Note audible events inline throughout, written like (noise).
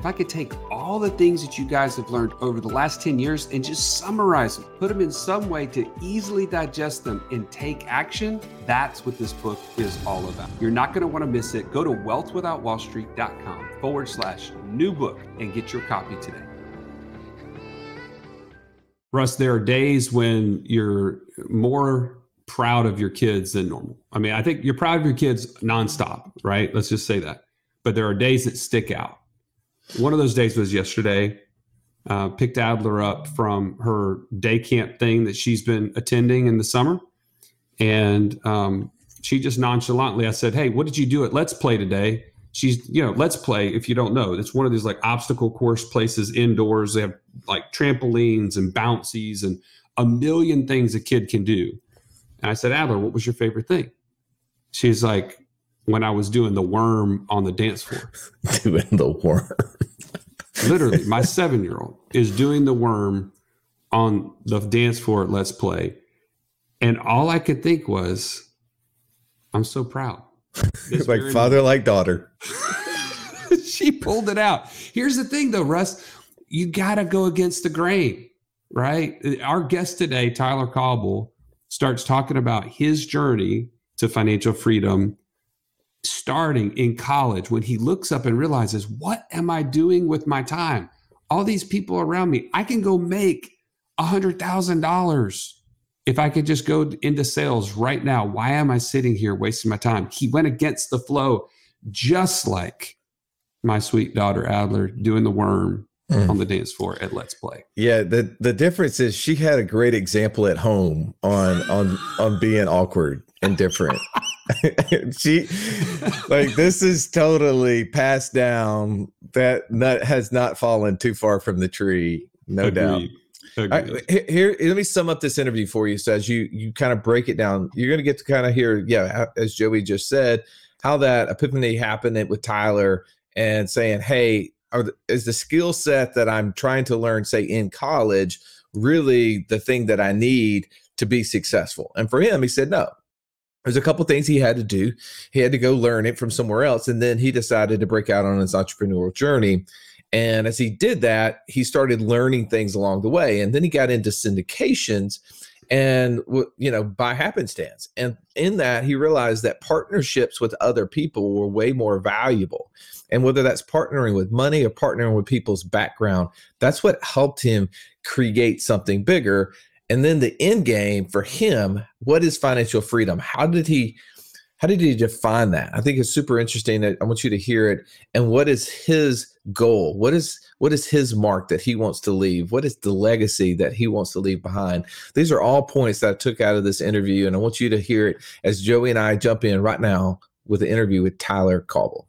if I could take all the things that you guys have learned over the last 10 years and just summarize them, put them in some way to easily digest them and take action, that's what this book is all about. You're not going to want to miss it. Go to wealthwithoutwallstreet.com forward slash new book and get your copy today. Russ, there are days when you're more proud of your kids than normal. I mean, I think you're proud of your kids nonstop, right? Let's just say that. But there are days that stick out one of those days was yesterday. Uh, picked Adler up from her day camp thing that she's been attending in the summer. And um, she just nonchalantly, I said, Hey, what did you do at Let's Play today? She's, you know, Let's Play, if you don't know, it's one of these like obstacle course places indoors. They have like trampolines and bouncies and a million things a kid can do. And I said, Adler, what was your favorite thing? She's like, when I was doing the worm on the dance floor. (laughs) doing the worm. Literally, my seven year old is doing the worm on the dance floor at Let's Play. And all I could think was, I'm so proud. (laughs) It's like father, like daughter. (laughs) she pulled it out. Here's the thing, though, Russ, you got to go against the grain, right? Our guest today, Tyler Cauble, starts talking about his journey to financial freedom starting in college when he looks up and realizes, what am I doing with my time? All these people around me, I can go make a hundred thousand dollars if I could just go into sales right now. Why am I sitting here wasting my time? He went against the flow, just like my sweet daughter Adler doing the worm Mm. on the dance floor at Let's Play. Yeah, the the difference is she had a great example at home on on on being awkward and different. (laughs) (laughs) she like this is totally passed down. That nut has not fallen too far from the tree, no Agreed. doubt. Right, here, let me sum up this interview for you. So as you you kind of break it down, you're going to get to kind of hear, yeah, as Joey just said, how that epiphany happened with Tyler and saying, hey, are, is the skill set that I'm trying to learn, say in college, really the thing that I need to be successful? And for him, he said no there's a couple things he had to do. He had to go learn it from somewhere else. And then he decided to break out on his entrepreneurial journey. And as he did that, he started learning things along the way. And then he got into syndications and, you know, by happenstance. And in that, he realized that partnerships with other people were way more valuable. And whether that's partnering with money or partnering with people's background, that's what helped him create something bigger and then the end game for him what is financial freedom? How did he how did he define that? I think it's super interesting that i want you to hear it. And what is his goal? What is what is his mark that he wants to leave? What is the legacy that he wants to leave behind? These are all points that i took out of this interview and i want you to hear it as joey and i jump in right now with an interview with tyler cauble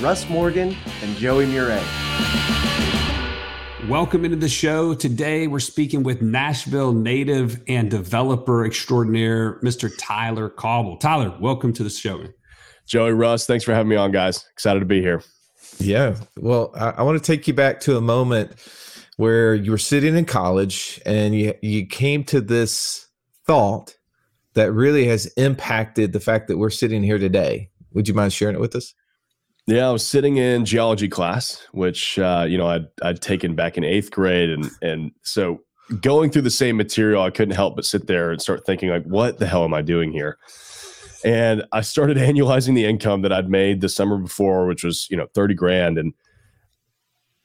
Russ Morgan and Joey Murray. Welcome into the show. Today we're speaking with Nashville native and developer extraordinaire, Mr. Tyler Cauble. Tyler, welcome to the show. Joey Russ, thanks for having me on, guys. Excited to be here. Yeah. Well, I, I want to take you back to a moment where you were sitting in college and you you came to this thought that really has impacted the fact that we're sitting here today. Would you mind sharing it with us? Yeah, I was sitting in geology class, which uh, you know I'd I'd taken back in eighth grade, and and so going through the same material, I couldn't help but sit there and start thinking like, what the hell am I doing here? And I started (laughs) annualizing the income that I'd made the summer before, which was you know thirty grand, and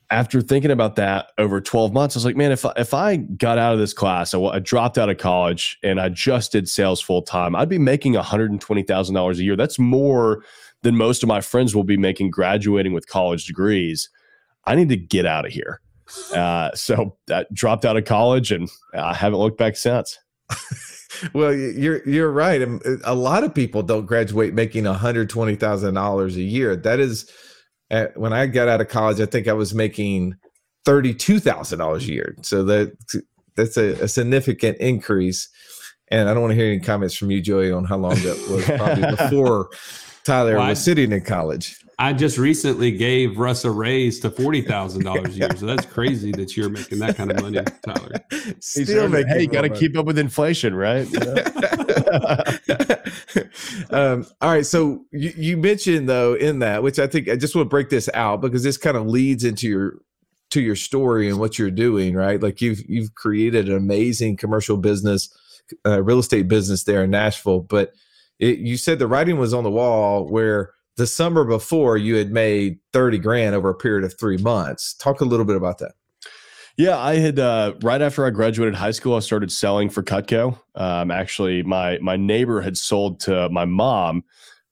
after thinking about that over 12 months, I was like, man, if I, if I got out of this class, I, I dropped out of college and I just did sales full time, I'd be making $120,000 a year. That's more than most of my friends will be making graduating with college degrees. I need to get out of here. (laughs) Uh, so I dropped out of college and I haven't looked back since. (laughs) well, you're you're right. A lot of people don't graduate making one hundred twenty thousand dollars a year. That is at, when I got out of college, I think I was making thirty-two thousand dollars a year. So that that's a, a, significant increase. And I don't want to hear any comments from you, Joey, on how long that was probably (laughs) before Tyler well, was I, sitting in college. I just recently gave Russ a raise to forty thousand dollars a year, (laughs) so that's crazy that you're making that kind of money, Tyler. Still making hey, you got to keep up with inflation, right? (laughs) (laughs) um, all right, so you, you mentioned though in that, which I think I just want to break this out because this kind of leads into your to your story and what you're doing, right? Like you've you've created an amazing commercial business, uh, real estate business there in Nashville, but it, you said the writing was on the wall where the summer before you had made 30 grand over a period of three months. Talk a little bit about that. Yeah, I had uh, right after I graduated high school, I started selling for Cutco. Um, actually, my my neighbor had sold to my mom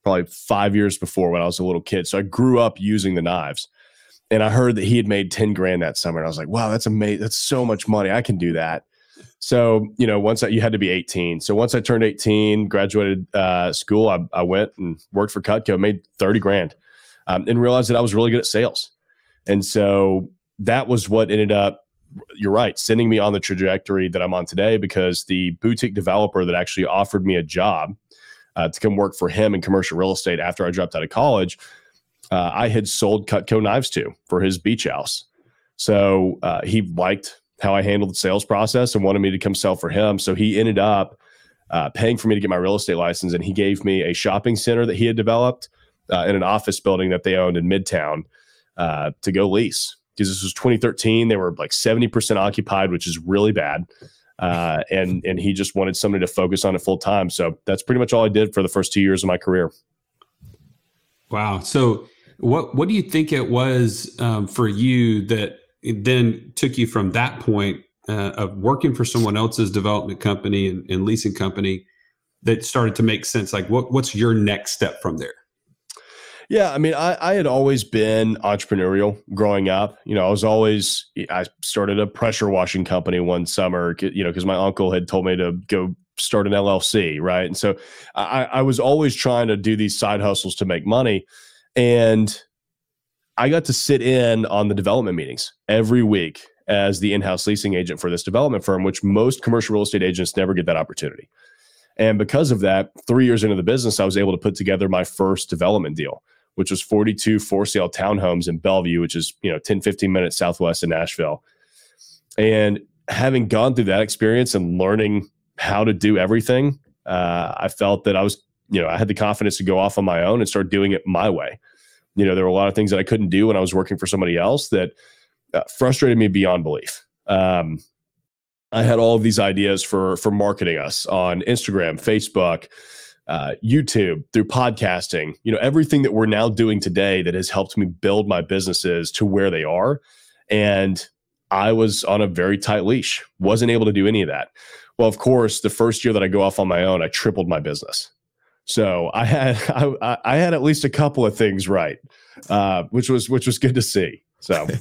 probably five years before when I was a little kid. So I grew up using the knives, and I heard that he had made ten grand that summer, and I was like, "Wow, that's amazing! That's so much money! I can do that." So, you know, once I, you had to be 18. So once I turned 18, graduated uh, school, I, I, went and worked for Cutco, made 30 grand, um, and realized that I was really good at sales. And so that was what ended up, you're right, sending me on the trajectory that I'm on today because the boutique developer that actually offered me a job uh, to come work for him in commercial real estate after I dropped out of college, uh, I had sold Cutco knives to for his beach house. So uh, he liked how I handled the sales process and wanted me to come sell for him. So he ended up uh, paying for me to get my real estate license, and he gave me a shopping center that he had developed uh, in an office building that they owned in Midtown uh, to go lease. Because this was 2013, they were like 70% occupied, which is really bad. Uh, (laughs) and and he just wanted somebody to focus on it full time. So that's pretty much all I did for the first two years of my career. Wow. So what what do you think it was um, for you that then took you from that point uh, of working for someone else's development company and, and, leasing company that started to make sense like what, what's your next step from there yeah i mean I, I had always been entrepreneurial growing up. You know i was always i started a pressure washing company one summer you know because my uncle had told me to go start an llc right? And so I, I was always trying to do these side hustles to make money. And I got to sit in on the development meetings every week as the in-house leasing agent for this development firm, which most commercial real estate agents never get that opportunity. And because of that, three years into the business, I was able to put together my first development deal, which was 42 for sale townhomes in Bellevue, which is, you know, 10, 15 minutes southwest of Nashville. And having gone through that experience and learning how to do everything, uh, I felt that I was, you know, I had the confidence to go off on my own and start doing it my way you know, there were a lot of things that I couldn't do when I was working for somebody else that uh, frustrated me beyond belief. Um, I had all of these ideas for for marketing us on Instagram, Facebook, uh, YouTube, through podcasting. You know, everything that we're now doing today that has helped me build my businesses to where they are. And I was on a very tight leash, wasn't able to do any of that. Well, of course, the first year that I go off on my own, I tripled my business. So I had (laughs) I, I had at least a couple of things right, uh, which was which was good to see. So. (laughs)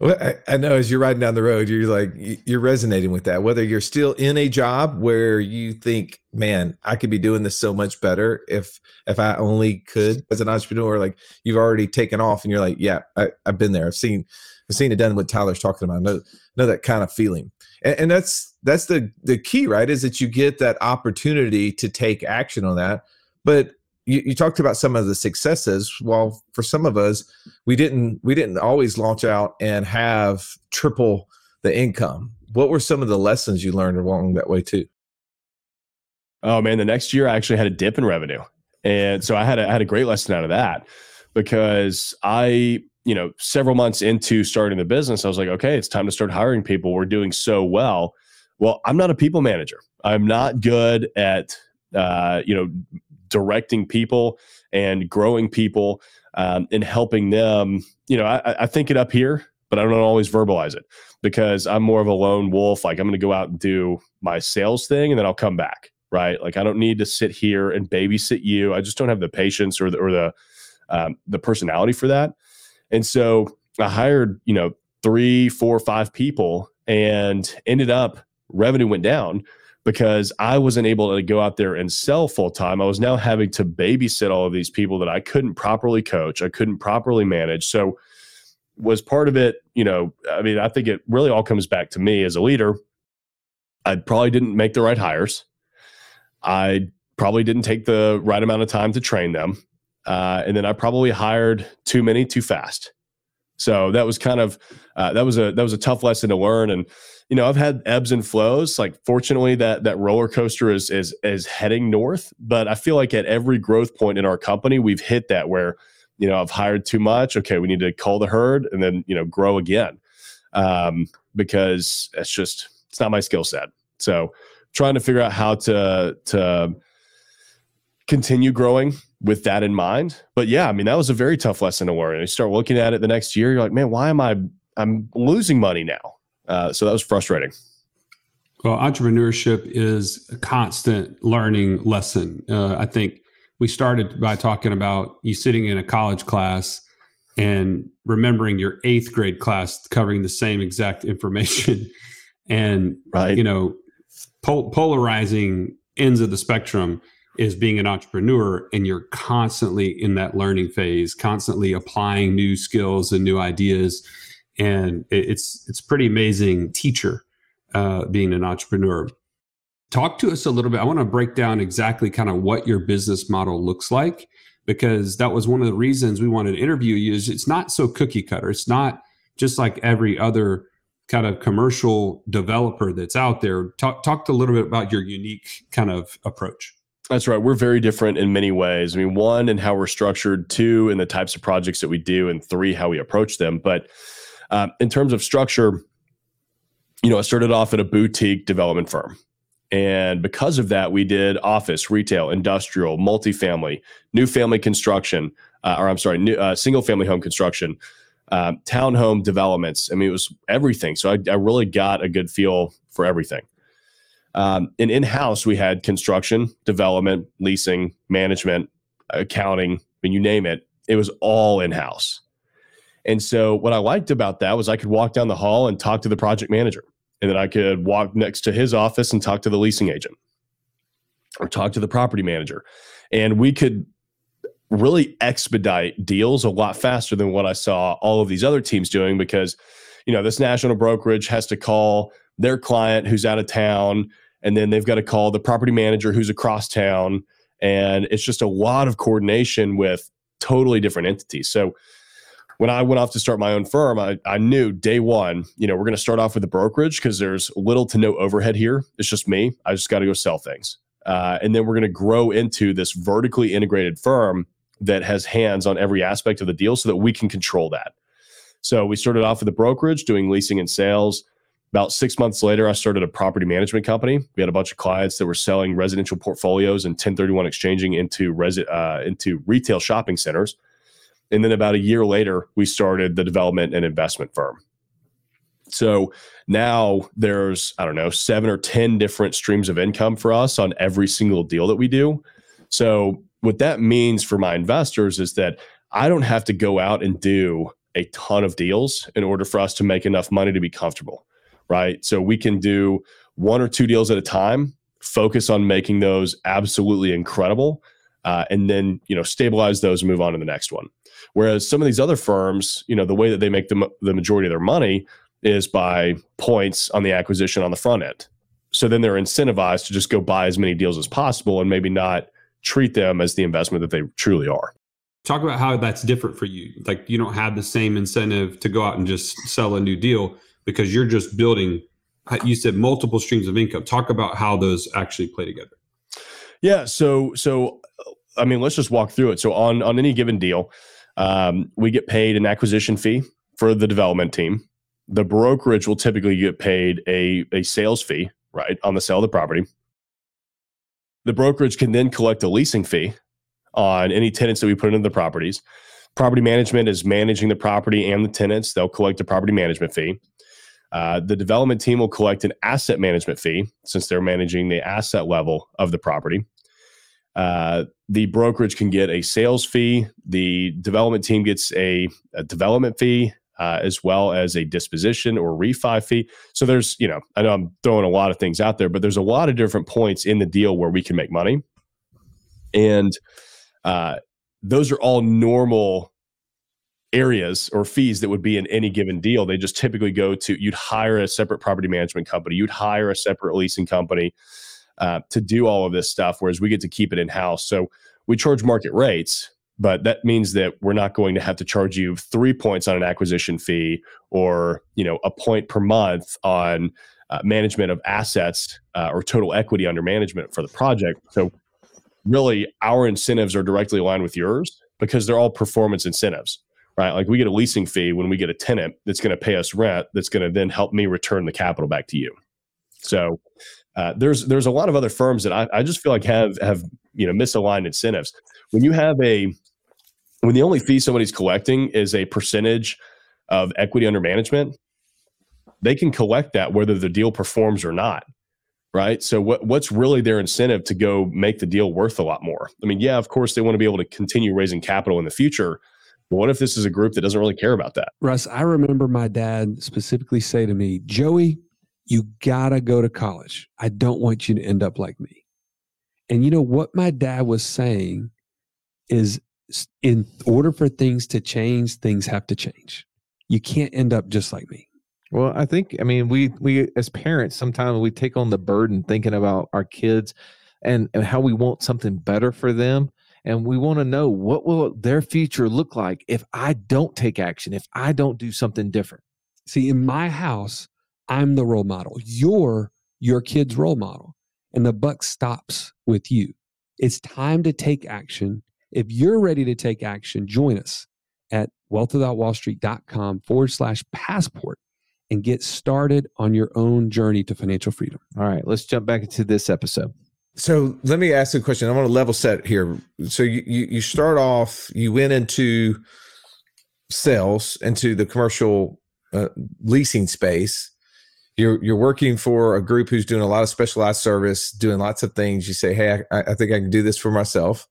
Well, I, know as you're riding down the road, you're like you're resonating with that. Whether you're still in a job where you think, "Man, I could be doing this so much better if if I only could," as an entrepreneur, like you've already taken off, and you're like, "Yeah, I, have been there. I've seen I've seen it done." What Tyler's talking about, I know know that kind of feeling, and, and that's that's the the key, right? Is that you get that opportunity to take action on that but you, you talked about some of the successes. Well, for some of us, we didn't we didn't always launch out and have triple the income. What were some of the lessons you learned along that way too? Oh man, the next year I actually had a dip in revenue, and so I had a, I had a great lesson out of that because I you know several months into starting the business, I was like, okay, it's time to start hiring people. We're doing so well. Well, I'm not a people manager. I'm not good at uh, you know directing people and growing people um, and helping them. You know, I, I think it up here, but I don't always verbalize it because I'm more of a lone wolf. Like I'm going to go out and do my sales thing and then I'll come back. Right. Like I don't need to sit here and babysit you. I just don't have the patience or the, or the, um, the personality for that. And so I hired, you know, three, four, five people and ended up revenue went down because I wasn't able to go out there and sell full time. I was now having to babysit all of these people that I couldn't properly coach, I couldn't properly manage. So, was part of it, you know, I mean, I think it really all comes back to me as a leader. I probably didn't make the right hires. I probably didn't take the right amount of time to train them. Uh, and then I probably hired too many too fast. So that was kind of uh, that was a that was a tough lesson to learn. And you know, I've had ebbs and flows. Like fortunately, that that roller coaster is is is heading north. But I feel like at every growth point in our company, we've hit that where, you know, I've hired too much. Okay, we need to call the herd and then you know grow again, um, because it's just it's not my skill set. So trying to figure out how to to continue growing with that in mind. But yeah, I mean that was a very tough lesson to learn. You start looking at it the next year, you're like, man, why am I I'm losing money now? Uh, so that was frustrating. Well, entrepreneurship is a constant learning lesson. Uh, I think we started by talking about you sitting in a college class and remembering your eighth grade class covering the same exact information (laughs) and right. you know pol- polarizing ends of the spectrum is being an entrepreneur and you're constantly in that learning phase constantly applying new skills and new ideas and it's it's pretty amazing teacher uh, being an entrepreneur. Talk to us a little bit. I want to break down exactly kind of what your business model looks like because that was one of the reasons we wanted to interview you. Is it's not so cookie cutter. It's not just like every other kind of commercial developer that's out there. Talk talk a little bit about your unique kind of approach. That's right. We're very different in many ways. I mean, one, in how we're structured, two, in the types of projects that we do, and three, how we approach them. But um, in terms of structure, you know, I started off at a boutique development firm. And because of that, we did office, retail, industrial, multifamily, new family construction, uh, or I'm sorry, new, uh, single family home construction, um, townhome developments. I mean, it was everything. So I, I really got a good feel for everything. Um, and in house, we had construction, development, leasing, management, accounting, and you name it. It was all in house. And so what I liked about that was I could walk down the hall and talk to the project manager. And then I could walk next to his office and talk to the leasing agent or talk to the property manager. And we could really expedite deals a lot faster than what I saw all of these other teams doing because, you know, this national brokerage has to call their client who's out of town and then they've got to call the property manager who's across town. And it's just a lot of coordination with totally different entities. So, when I went off to start my own firm, I, I knew day one, you know, we're going to start off with the brokerage because there's little to no overhead here. It's just me. I just got to go sell things. Uh, and then we're going to grow into this vertically integrated firm that has hands on every aspect of the deal so that we can control that. So we started off with the brokerage doing leasing and sales. About six months later, I started a property management company. We had a bunch of clients that were selling residential portfolios and 1031 exchanging into resi- uh, into retail shopping centers. And then about a year later, we started the development and investment firm. So now there's, I don't know, seven or 10 different streams of income for us on every single deal that we do. So what that means for my investors is that I don't have to go out and do a ton of deals in order for us to make enough money to be comfortable, right? So we can do one or two deals at a time, focus on making those absolutely incredible, uh, and then you know stabilize those and move on to the next one. Whereas some of these other firms, you know, the way that they make the, the majority of their money is by points on the acquisition on the front end. So then they're incentivized to just go buy as many deals as possible and maybe not treat them as the investment that they truly are. Talk about how that's different for you. Like you don't have the same incentive to go out and just sell a new deal because you're just building you said multiple streams of income. Talk about how those actually play together. Yeah, so so I mean, let's just walk through it. So on on any given deal, um, we get paid an acquisition fee for the development team. The brokerage will typically get paid a, a sales fee, right, on the sale of the property. The brokerage can then collect a leasing fee on any tenants that we put into the properties. Property management is managing the property and the tenants. They'll collect a property management fee. Uh, the development team will collect an asset management fee since they're managing the asset level of the property. Uh, the brokerage can get a sales fee. The development team gets a, a development fee uh, as well as a disposition or refi fee. So there's, you know, I know I'm throwing a lot of things out there, but there's a lot of different points in the deal where we can make money. And uh, those are all normal areas or fees that would be in any given deal. They just typically go to you'd hire a separate property management company, you'd hire a separate leasing company uh, to do all of this stuff, whereas we get to keep it in house. So we charge market rates, but that means that we're not going to have to charge you three points on an acquisition fee or you know a point per month on uh, management of assets uh, or total equity under management for the project. So really, our incentives are directly aligned with yours because they're all performance incentives right? Like we get a leasing fee when we get a tenant that's going to pay us rent that's going to then help me return the capital back to you. So uh, there's there's a lot of other firms that I, I just feel like have have you know misaligned incentives. When you have a when the only fee somebody's collecting is a percentage of equity under management, they can collect that whether the deal performs or not. Right. So what what's really their incentive to go make the deal worth a lot more? I mean, yeah, of course they want to be able to continue raising capital in the future, but what if this is a group that doesn't really care about that? Russ, I remember my dad specifically say to me, Joey, you gotta go to college. I don't want you to end up like me. And you know what my dad was saying is in order for things to change, things have to change. You can't end up just like me. Well, I think I mean we we as parents sometimes we take on the burden thinking about our kids and, and how we want something better for them and we want to know what will their future look like if I don't take action, if I don't do something different. See, in my house, I'm the role model. You're your kid's role model. And the buck stops with you. It's time to take action. If you're ready to take action, join us at wealthwithoutwallstreet.com forward slash passport and get started on your own journey to financial freedom. All right, let's jump back into this episode. So let me ask you a question. I want to level set here. So you, you, you start off, you went into sales, into the commercial uh, leasing space. You're you're working for a group who's doing a lot of specialized service, doing lots of things. You say, "Hey, I, I think I can do this for myself."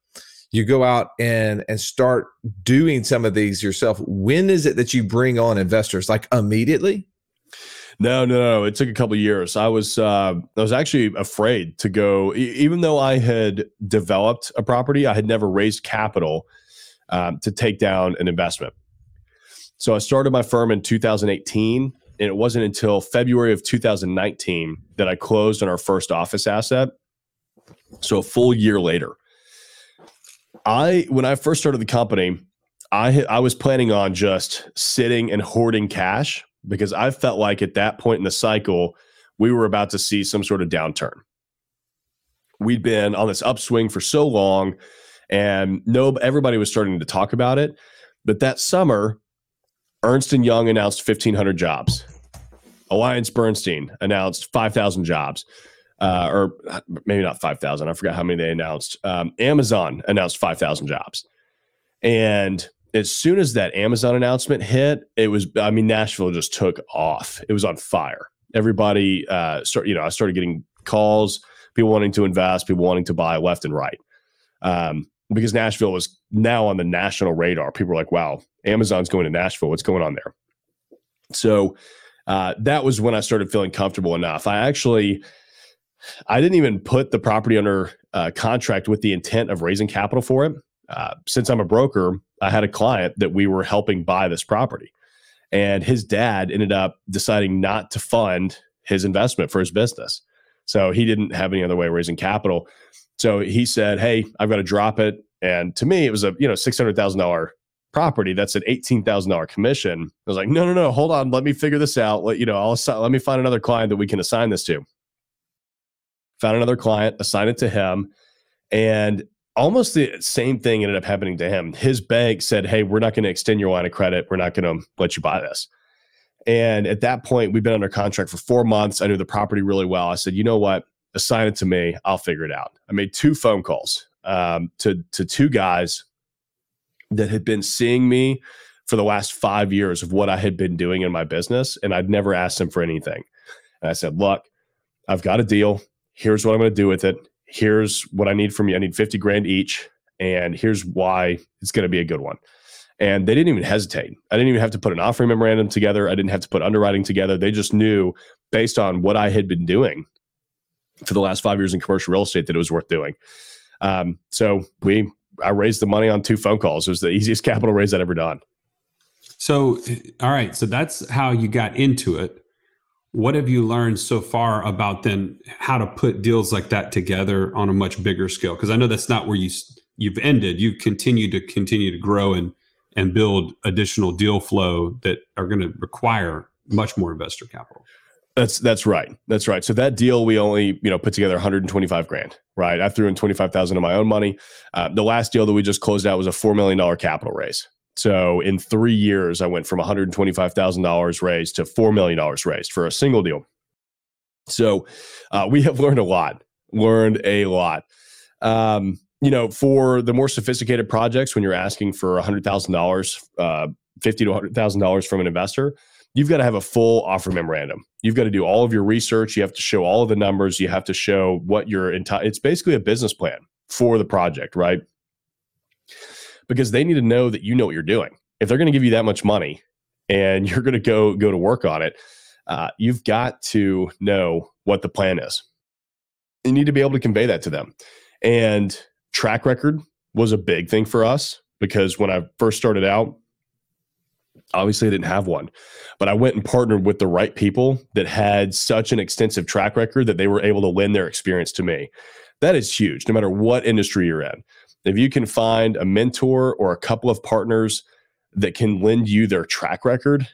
You go out and and start doing some of these yourself. When is it that you bring on investors? Like immediately? No, no, no. It took a couple years. I was uh, I was actually afraid to go, e- even though I had developed a property. I had never raised capital um, to take down an investment. So I started my firm in 2018, and it wasn't until February of 2019 that I closed on our first office asset. So a full year later, I when I first started the company, I I was planning on just sitting and hoarding cash because I felt like at that point in the cycle, we were about to see some sort of downturn. We'd been on this upswing for so long, and no, everybody was starting to talk about it. But that summer, Ernst and Young announced 1,500 jobs. Alliance Bernstein announced 5,000 jobs, uh, or maybe not 5,000. I forgot how many they announced. Um, Amazon announced 5,000 jobs. And as soon as that Amazon announcement hit, it was, I mean, Nashville just took off. It was on fire. Everybody, uh, start, you know, I started getting calls, people wanting to invest, people wanting to buy left and right. Um, because Nashville was now on the national radar. People were like, wow, Amazon's going to Nashville. What's going on there? So uh, that was when I started feeling comfortable enough. I actually, I didn't even put the property under uh, contract with the intent of raising capital for it. Uh, since I'm a broker, I had a client that we were helping buy this property. And his dad ended up deciding not to fund his investment for his business. So he didn't have any other way of raising capital. So he said, Hey, I've got to drop it. And to me, it was a you know six hundred thousand dollar property. That's an eighteen thousand dollar commission. I was like, no, no, no, hold on, let me figure this out. Let you know, I'll assign, let me find another client that we can assign this to. Found another client, assign it to him, and almost the same thing ended up happening to him. His bank said, Hey, we're not going to extend your line of credit. We're not going to let you buy this. And at that point, we've been under contract for four months. I knew the property really well. I said, You know what? Assign it to me. I'll figure it out. I made two phone calls um, to, to two guys that had been seeing me for the last five years of what I had been doing in my business, and I'd never asked them for anything. And I said, "Look, I've got a deal. Here's what I'm going to do with it. Here's what I need from you. I need 50 grand each, and here's why it's going to be a good one." And they didn't even hesitate. I didn't even have to put an offering memorandum together. I didn't have to put underwriting together. They just knew based on what I had been doing for the last five years in commercial real estate that it was worth doing. Um, so we, I raised the money on two phone calls. It was the easiest (laughs) capital raise I'd ever done. So, all right. So that's how you got into it. What have you learned so far about then how to put deals like that together on a much bigger scale? Because I know that's not where you you've ended. You continue to continue to grow and and build additional deal flow that are going to require much more investor capital. That's that's right. That's right. So that deal we only you know put together 125 grand. Right. I threw in 25,000 of my own money. Uh, the last deal that we just closed out was a four million dollar capital raise. So in three years, I went from 125,000 dollars raised to four million dollars raised for a single deal. So uh, we have (laughs) learned a lot. Learned a lot. Um, you know, for the more sophisticated projects, when you're asking for $100,000, uh, fifty to $100,000 from an investor, you've got to have a full offer memorandum. You've got to do all of your research. You have to show all of the numbers. You have to show what your entire, it's basically a business plan for the project, right? Because they need to know that you know what you're doing. If they're going to give you that much money and (laughs) you're going to go go to work on it, uh, you've got to know what the plan is. You need to be able to convey that to them. And track record was a big thing for us because when I first started out, obviously I didn't have one, but I went and partnered with the right people that had such an extensive track record that they were able to lend their experience to me. That is huge, no matter what industry you're in. If you can find a mentor or a couple of partners that can lend you their track record,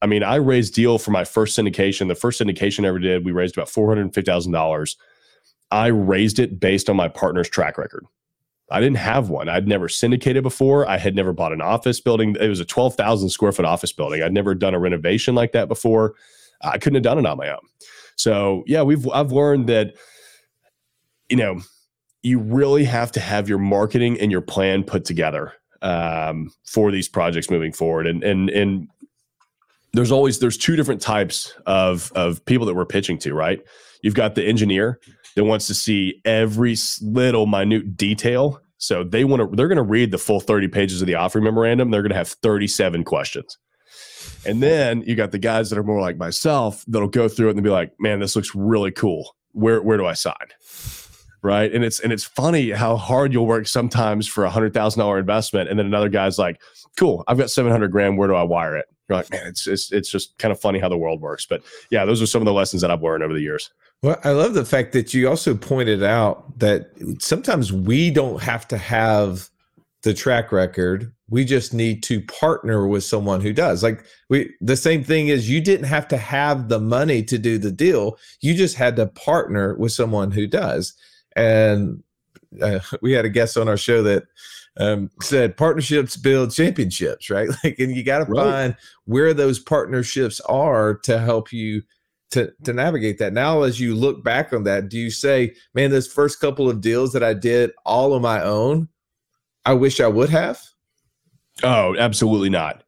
I mean, I raised deal for my first syndication. The first syndication I ever did, we raised about $450,000. I raised it based on my partner's track record. I didn't have one. I'd never syndicated before. I had never bought an office building. It was a 12,000 square foot office building. I'd never done a renovation like that before. I couldn't have done it on my own. So, yeah, we've I've learned that you know, you really have to have your marketing and your plan put together um, for these projects moving forward. And and and there's always there's two different types of of people that we're pitching to, right? You've got the engineer that wants to see every little minute detail. So they want to, they're going to read the full 30 pages of the offering memorandum. They're going to have 37 questions. And then you got the guys that are more like myself that'll go through it and be like, man, this looks really cool. Where, where do I sign? Right. And it's, and it's funny how hard you'll work sometimes for a hundred thousand dollar investment. And then another guy's like, cool, I've got 700 grand. Where do I wire it? You're like, man, it's, it's, it's just kind of funny how the world works. But yeah, those are some of the lessons that I've learned over the years. Well, I love the fact that you also pointed out that sometimes we don't have to have the track record. We just need to partner with someone who does. Like we the same thing is you didn't have to have the money to do the deal. You just had to partner with someone who does. And uh, (laughs) we had a guest on our show that um, said partnerships build championships, right? (laughs) Like, and you got to right. find where those partnerships are to help you to to navigate that. Now, as you look back on that, do you say, "Man, those first couple of deals that I did all on my own, I wish I would have"? Oh, absolutely not.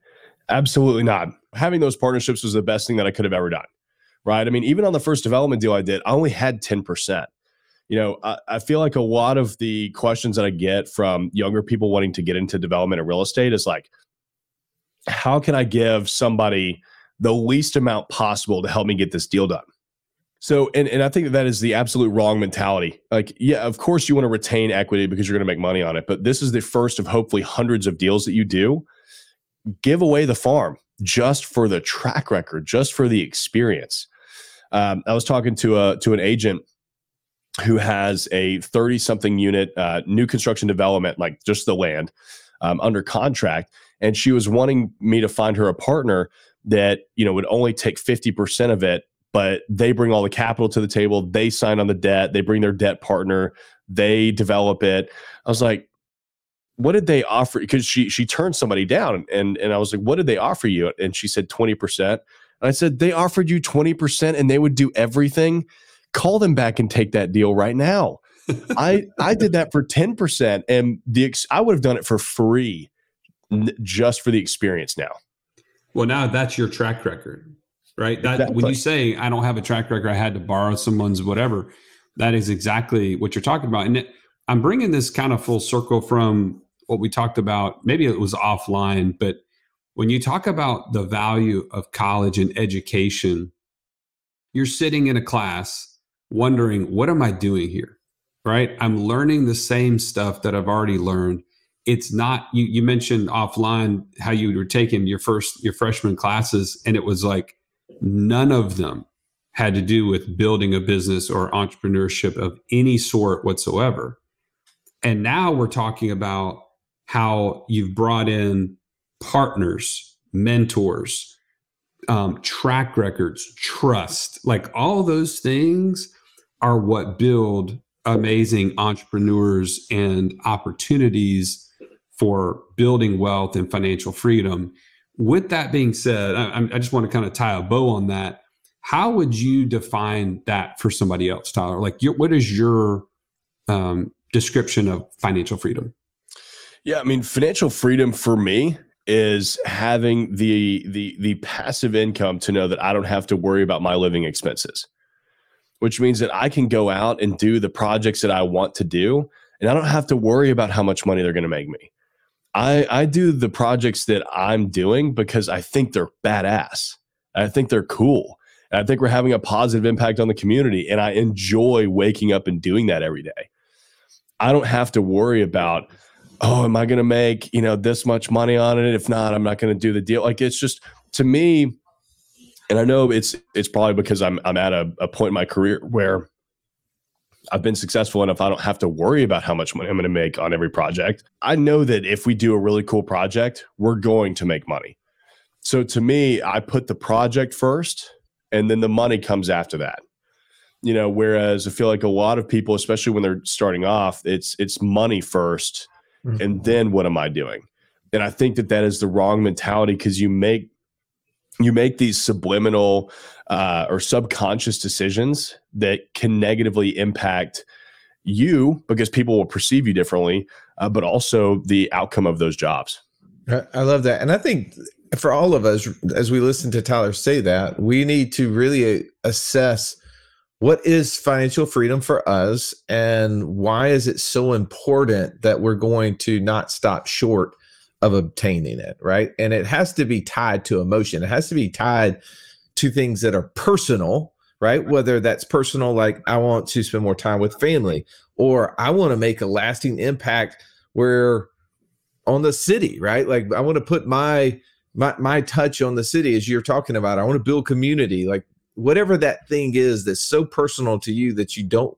Absolutely not. Having those partnerships was the best thing that I could have ever done. Right? I mean, even on the first development deal I did, I only had ten percent. You know, I, I feel like a lot of the questions that I get from younger people wanting to get into development and real estate is like, how can I give somebody the least amount possible to help me get this deal done. So, and, and I think that, that is the absolute wrong mentality. Like, yeah, of course you want to retain equity because you're going to make money on it, but this is the first of hopefully hundreds of deals that you do. Give away the farm just for the track record, just for the experience. Um, I was talking to a to an agent who has a 30 something unit uh, new construction development, like just the land um, under contract. And she was wanting me to find her a partner that you know would only take 50% of it but they bring all the capital to the table they sign on the debt they bring their debt partner they develop it. I was like what did they offer? Because she she turned somebody down and and i was like what did they offer you? And she said 20% and i said they offered you 20% and they would do everything call them back and take that deal right now (laughs) i i did that for 10% and the i would have done it for free n- just for the experience now. Well, now that's your track record, right? That when you say I don't have a track record, I had to borrow someone's whatever. That is exactly what you're talking about, and it, I'm bringing this kind of full circle from what we talked about. Maybe it was offline, but when you talk about the value of college and education, you're sitting in a class wondering, what am I doing here? Right? I'm learning the same stuff that I've already learned. It's not you you mentioned offline how you were taking your first your freshman classes and it was like none of them had to do with building a business or entrepreneurship of any sort whatsoever. And now we're talking about how you've brought in partners, mentors, um, track records, trust, like all those things are what build amazing entrepreneurs and opportunities for building wealth and financial freedom. With that being said, I, I'm- just want to kind of tie a bow on that. How would you define that for somebody else, Tyler? Like, your, what is your um, description of financial freedom? Yeah, I mean, financial freedom for me is having the the the passive income to know that I don't have to worry about my living expenses. Which means that I can go out and do the projects that I want to do and I don't have to worry about how much money they're going to make me. I I do the projects that I'm doing because I think they're badass. I think they're cool. And I think we're having a positive impact on the community and I enjoy waking up and doing that every day. I don't have to worry about oh, am I going to make, you know, this much money on it? If not, I'm not going to do the deal. Like it's just to me, and I know it's it's probably because I'm I'm at a, a point in my career where I've been successful enough I don't have to worry about how much money I'm going to make on every project. I know that if we do a really cool project, we're going to make money. So to me, I put the project first and then the money comes after that. You know, whereas I feel like a lot of people, especially when they're starting off, it's it's money first mm-hmm. and then what am i doing and i think that that is the wrong mentality because you make you make these subliminal uh, or subconscious decisions that can negatively impact you because people will perceive you differently uh, but also the outcome of those jobs I I love that. And I think for all of us, as we listen to Tyler say that, we need to really assess what is financial freedom for us and why is it so important that we're going to not stop short of obtaining it, right? And it has to be tied to emotion. It has to be tied to things that are personal, right? Whether that's personal, like I want to spend more time with family, or I want to make a lasting impact where on the city, right? Like I want to put my my my touch on the city as you're talking about. I want to build community, like whatever that thing is that's so personal to you that you don't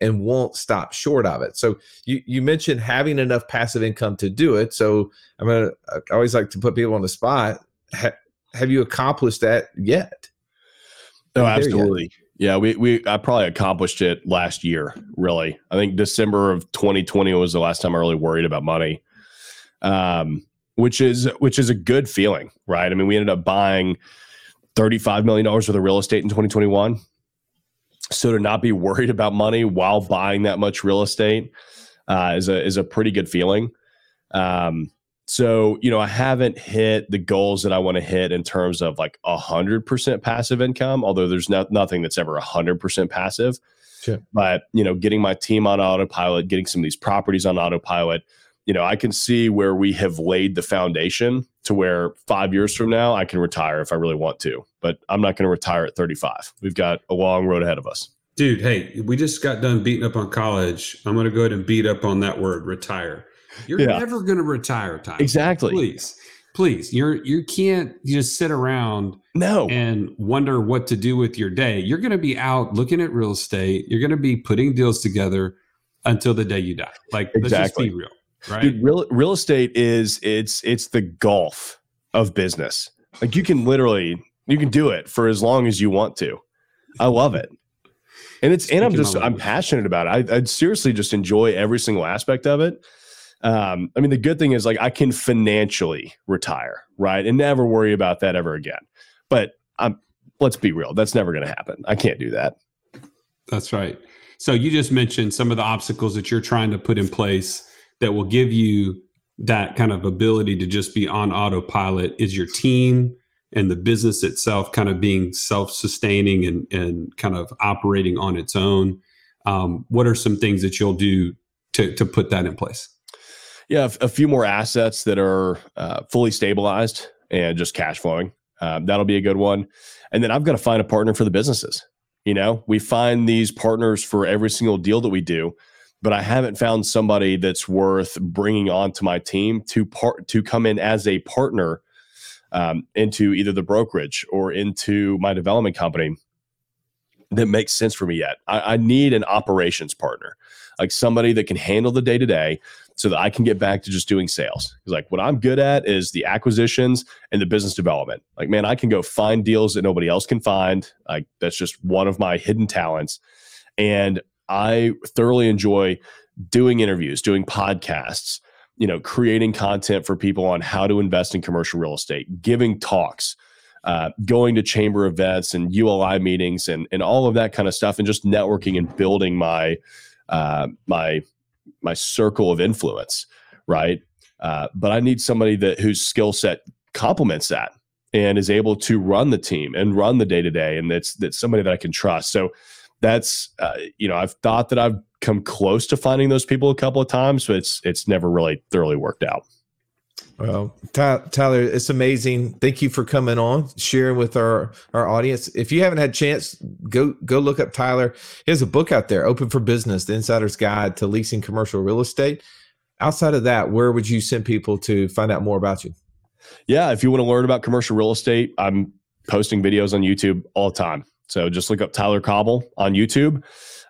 and won't stop short of it. So you you mentioned having enough passive income to do it. So I'm gonna I always like to put people on the spot. Ha, have you accomplished that yet? no go. absolutely yeah we, we i probably accomplished it last year really i think december of 2020 was the last time i really worried about money um, which is which is a good feeling right i mean we ended up buying 35 million dollars worth of real estate in 2021 so to not be worried about money while buying that much real estate uh, is a is a pretty good feeling um, so you know i haven't hit the goals that i want to hit in terms of like a hundred percent passive income although there's no, nothing that's ever a hundred percent passive Sure. but you know getting my team on autopilot getting some of these properties on autopilot you know i can see where we have laid the foundation to where five years from now i can retire if i really want to but i'm not going to retire at 35 we've got a long road ahead of us Dude, hey, we just got done beating up on college. I'm going to go ahead and beat up on that word, retire. You're Yeah. never going to retire, Tyler. exactly Please, please. You're you can't just sit around no and wonder what to do with your day. You're going to be out looking at real estate. You're going to be putting deals together until the day you die. Like, let's just be real, right? Dude, real real estate is it's it's the golf of business. Like you can literally you can do it for as long as you want to. I love it. And it's and I'm just I'm passionate about it. I, I seriously just enjoy every single aspect of it. Um, I mean, the good thing is like I can financially retire, right, and never worry about that ever again. But I'm let's be real, that's never going to happen. I can't do that. That's right. So you just mentioned some of the obstacles that you're trying to put in place that will give you that kind of ability to just be on autopilot? Is your team and the business itself kind of being self-sustaining and, and kind of operating on its own? Um, what are some things that you'll do to, to put that in place? Yeah, a few more assets that are uh, fully stabilized and just cash flowing. Um, that'll be a good one. And then I've got to find a partner for the businesses. You know, we find these partners for every single deal that we do, but I haven't found somebody that's worth bringing onto my team to part to come in as a partner um, into either the brokerage or into my development company that makes sense for me yet. I, I need an operations partner, like somebody that can handle the day to day, so that I can get back to just doing sales. Because like what I'm good at is the acquisitions and the business development. Like man, I can go find deals that nobody else can find. Like that's just one of my hidden talents, and I thoroughly enjoy doing interviews, doing podcasts, you know, creating content for people on how to invest in commercial real estate, giving talks, uh, going to chamber events and ULI meetings and and all of that kind of stuff, and just networking and building my uh, my my circle of influence, right? Uh, but I need somebody that whose skill set complements that and is able to run the team and run the day to day, and that's that's somebody that I can trust. So that's uh, you know I've thought that I've come close to finding those people a couple of times, but it's it's never really thoroughly worked out. Well, Tyler, it's amazing. Thank you for coming on, sharing with our our audience. If you haven't had a chance, go go look up Tyler. He has a book out there, Open for Business: The Insider's Guide to Leasing Commercial Real Estate. Outside of that, where would you send people to find out more about you? Yeah, if you want to learn about commercial real estate, I'm posting videos on YouTube all the time. So just look up Tyler Cauble on YouTube.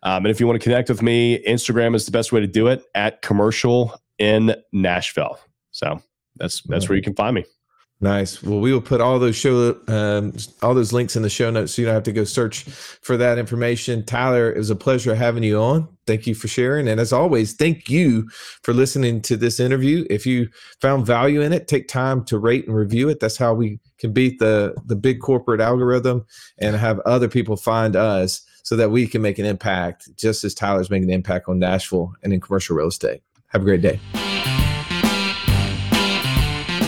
Um, and if you want to connect with me, Instagram is the best way to do it at commercial in Nashville. So that's that's where you can find me. Nice. Well, we will put all those show um, all those links in the show notes, so you don't have to go search for that information. Tyler, it was a pleasure having you on. Thank you for sharing, and as always, thank you for listening to this interview. If you found value in it, take time to rate and review it. That's how we can beat the the big corporate algorithm and have other people find us, so that we can make an impact, just as Tyler's making an impact on Nashville and in commercial real estate. Have a great day.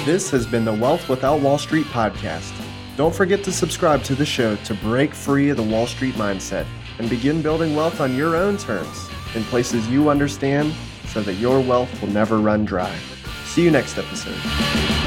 This has been the Wealth Without Wall Street podcast. Don't forget to subscribe to the show to break free of the Wall Street mindset and begin building wealth on your own terms in places you understand so that your wealth will never run dry. See you next episode.